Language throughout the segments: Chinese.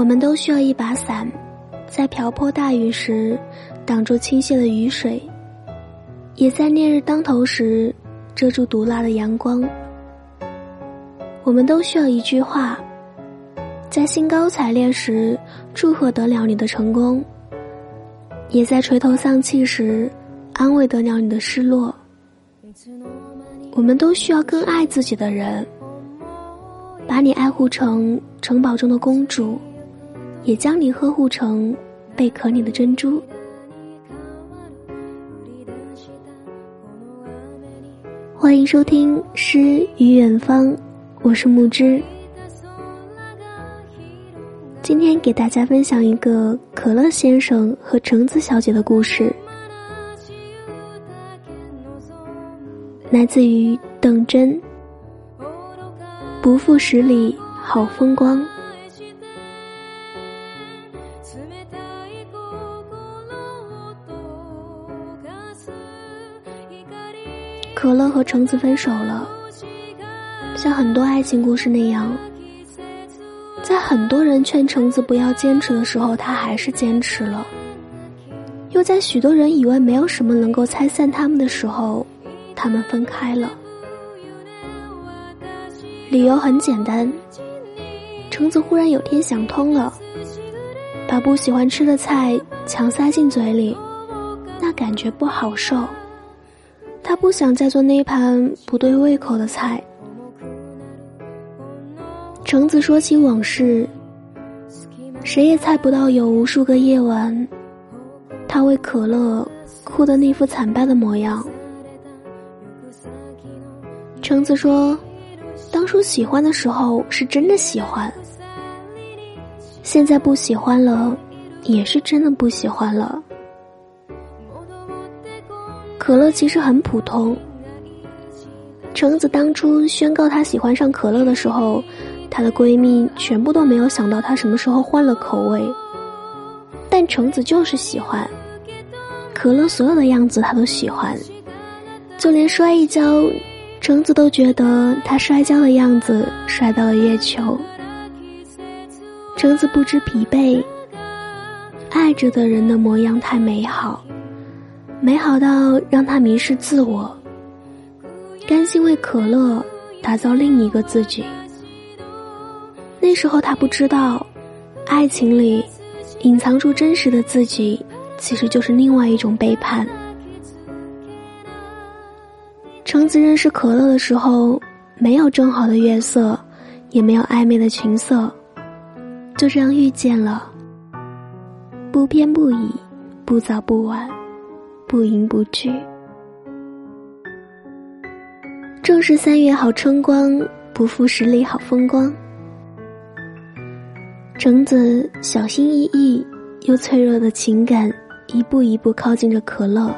我们都需要一把伞，在瓢泼大雨时挡住倾泻的雨水，也在烈日当头时遮住毒辣的阳光。我们都需要一句话，在兴高采烈时祝贺得了你的成功，也在垂头丧气时安慰得了你的失落。我们都需要更爱自己的人，把你爱护成城堡中的公主，也将你呵护成贝壳里的珍珠。欢迎收听《诗与远方》。我是木之，今天给大家分享一个可乐先生和橙子小姐的故事，来自于邓真。不负十里好风光。可乐和橙子分手了。像很多爱情故事那样，在很多人劝橙子不要坚持的时候，他还是坚持了；又在许多人以为没有什么能够拆散他们的时候，他们分开了。理由很简单，橙子忽然有天想通了，把不喜欢吃的菜强塞进嘴里，那感觉不好受。他不想再做那盘不对胃口的菜。橙子说起往事，谁也猜不到有无数个夜晚，他为可乐哭的那副惨败的模样。橙子说，当初喜欢的时候是真的喜欢，现在不喜欢了，也是真的不喜欢了。可乐其实很普通。橙子当初宣告她喜欢上可乐的时候。她的闺蜜全部都没有想到她什么时候换了口味，但橙子就是喜欢可乐所有的样子，她都喜欢，就连摔一跤，橙子都觉得她摔跤的样子摔到了月球。橙子不知疲惫，爱着的人的模样太美好，美好到让他迷失自我，甘心为可乐打造另一个自己。那时候他不知道，爱情里隐藏住真实的自己，其实就是另外一种背叛。橙子认识可乐的时候，没有正好的月色，也没有暧昧的情色，就这样遇见了。不偏不倚，不早不晚，不迎不拒。正是三月好春光，不负十里好风光。橙子小心翼翼又脆弱的情感，一步一步靠近着可乐，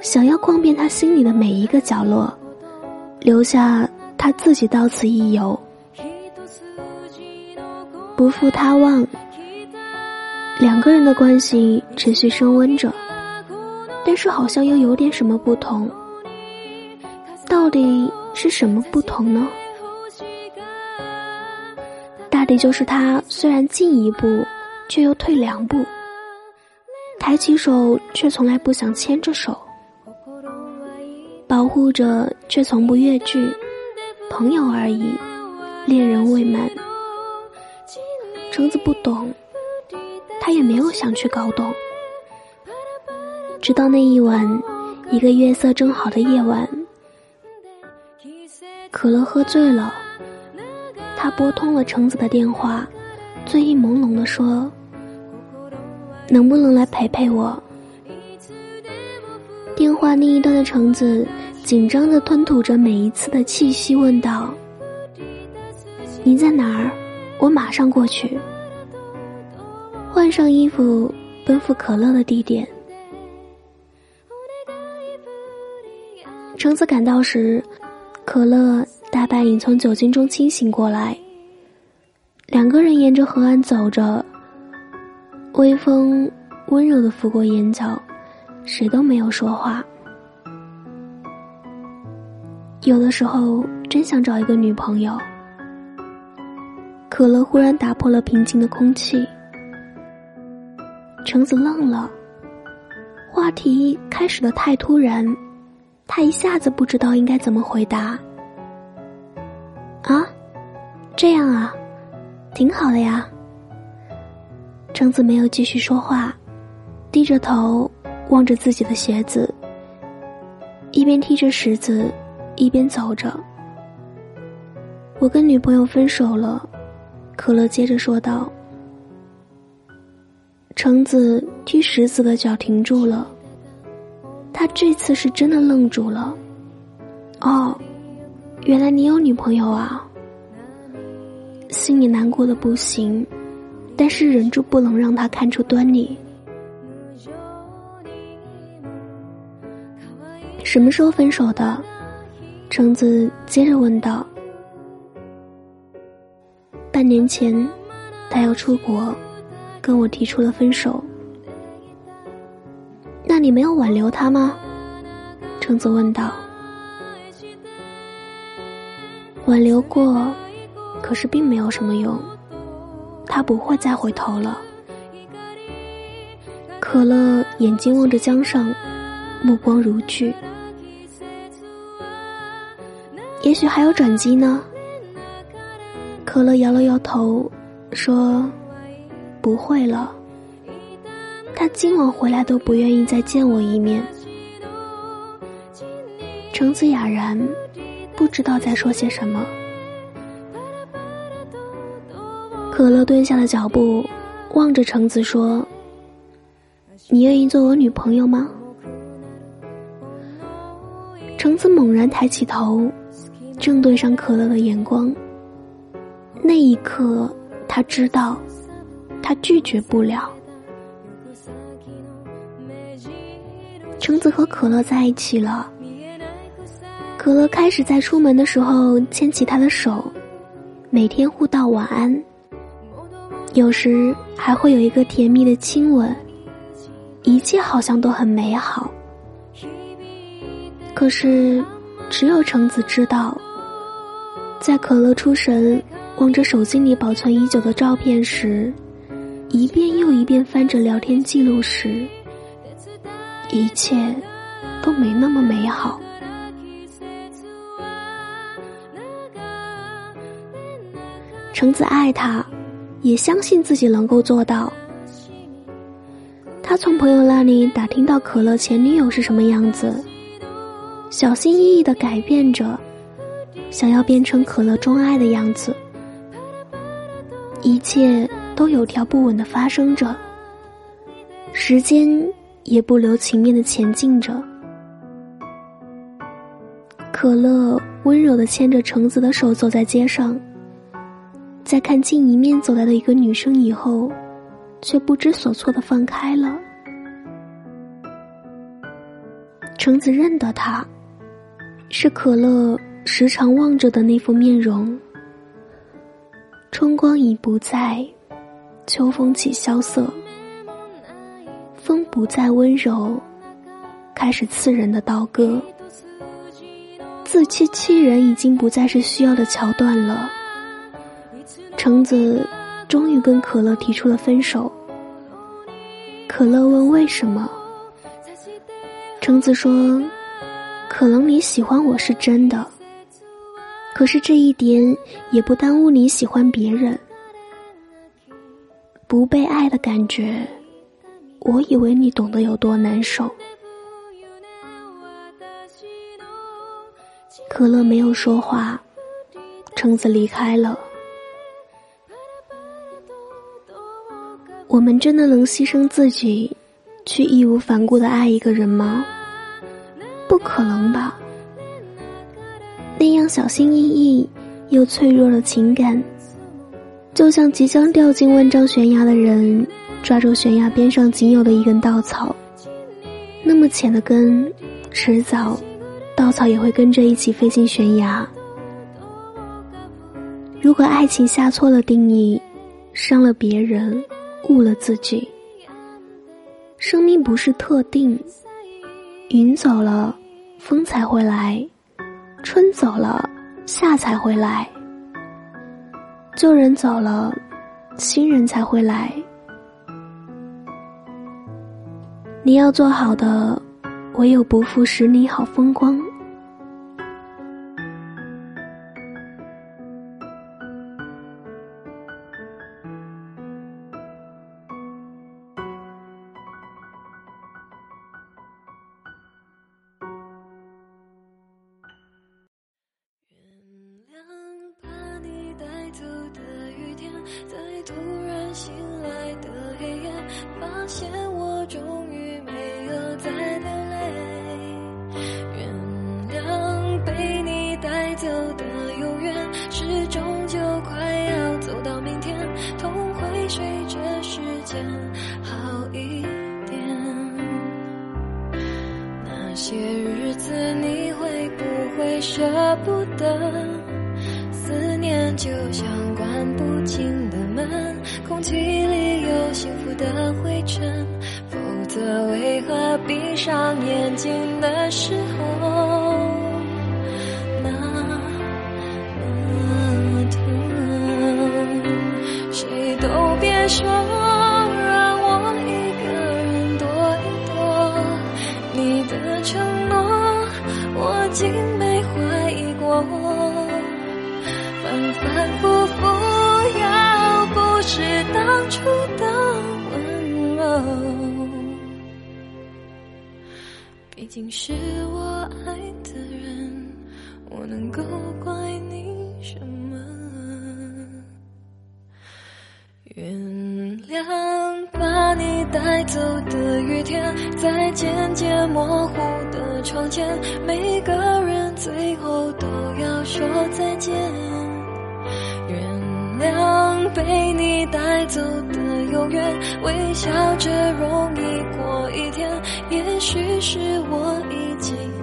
想要逛遍他心里的每一个角落，留下他自己到此一游，不负他望。两个人的关系持续升温着，但是好像又有点什么不同，到底是什么不同呢？大抵就是他虽然进一步，却又退两步，抬起手却从来不想牵着手，保护着却从不越距，朋友而已，恋人未满。橙子不懂，他也没有想去搞懂。直到那一晚，一个月色正好的夜晚，可乐喝醉了。他拨通了橙子的电话，醉意朦胧地说：“能不能来陪陪我？”电话另一端的橙子紧张地吞吐着每一次的气息，问道：“你在哪儿？我马上过去。”换上衣服，奔赴可乐的地点。橙子赶到时，可乐。大半已从酒精中清醒过来。两个人沿着河岸走着，微风温柔的拂过眼角，谁都没有说话。有的时候真想找一个女朋友，可乐忽然打破了平静的空气。橙子愣了，话题开始的太突然，他一下子不知道应该怎么回答。啊，这样啊，挺好的呀。橙子没有继续说话，低着头望着自己的鞋子，一边踢着石子，一边走着。我跟女朋友分手了，可乐接着说道。橙子踢石子的脚停住了，他这次是真的愣住了。哦，原来你有女朋友啊！心里难过的不行，但是忍住不能让他看出端倪。什么时候分手的？橙子接着问道。半年前，他要出国。跟我提出了分手，你没有挽留他吗？橙子问道。挽留过，可是并没有什么用，他不会再回头了。可乐眼睛望着江上，目光如炬。也许还有转机呢。可乐摇了摇头，说。不会了，他今晚回来都不愿意再见我一面。橙子哑然，不知道在说些什么。可乐蹲下了脚步，望着橙子说：“你愿意做我女朋友吗？”橙子猛然抬起头，正对上可乐的眼光。那一刻，他知道。他拒绝不了。橙子和可乐在一起了。可乐开始在出门的时候牵起他的手，每天互道晚安。有时还会有一个甜蜜的亲吻，一切好像都很美好。可是，只有橙子知道，在可乐出神望着手机里保存已久的照片时。一遍又一遍翻着聊天记录时，一切都没那么美好。橙子爱他，也相信自己能够做到。他从朋友那里打听到可乐前女友是什么样子，小心翼翼的改变着，想要变成可乐钟爱的样子。一切。都有条不紊的发生着，时间也不留情面的前进着。可乐温柔的牵着橙子的手走在街上，在看清迎面走来的一个女生以后，却不知所措的放开了。橙子认得她，是可乐时常望着的那副面容。春光已不在。秋风起萧瑟，风不再温柔，开始刺人的刀割。自欺欺人已经不再是需要的桥段了。橙子终于跟可乐提出了分手。可乐问为什么？橙子说：“可能你喜欢我是真的，可是这一点也不耽误你喜欢别人。”不被爱的感觉，我以为你懂得有多难受。可乐没有说话，橙子离开了。我们真的能牺牲自己，去义无反顾的爱一个人吗？不可能吧。那样小心翼翼又脆弱的情感。就像即将掉进万丈悬崖的人，抓住悬崖边上仅有的一根稻草，那么浅的根，迟早，稻草也会跟着一起飞进悬崖。如果爱情下错了定义，伤了别人，误了自己，生命不是特定，云走了，风才会来，春走了，夏才会来。旧人走了，新人才会来。你要做好的，唯有不负十里好风光。幸福的灰尘，否则为何闭上眼睛的时候竟是我爱的人，我能够怪你什么？原谅把你带走的雨天，在渐渐模糊的窗前，每个人最后都要说再见。被你带走的永远，微笑着容易过一天，也许是我已经。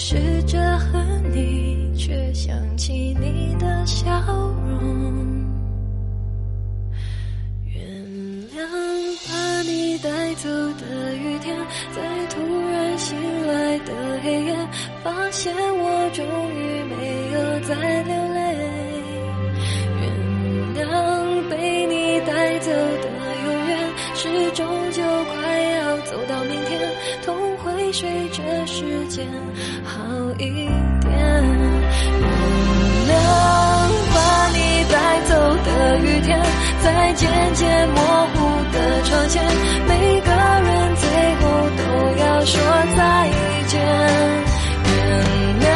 试着恨你却想起你的笑容原谅把你带走的雨天在突然醒来的黑夜发现我终于没有再流泪终究快要走到明天，痛会随着时间好一点。原谅把你带走的雨天，在渐渐模糊的窗前，每个人最后都要说再见。原谅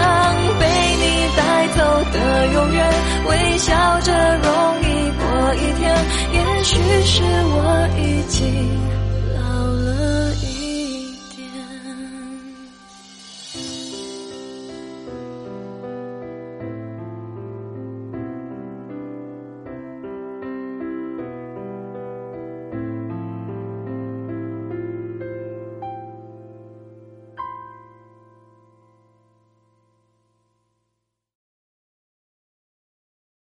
被你带走的永远，微笑着容易过一天，也许是。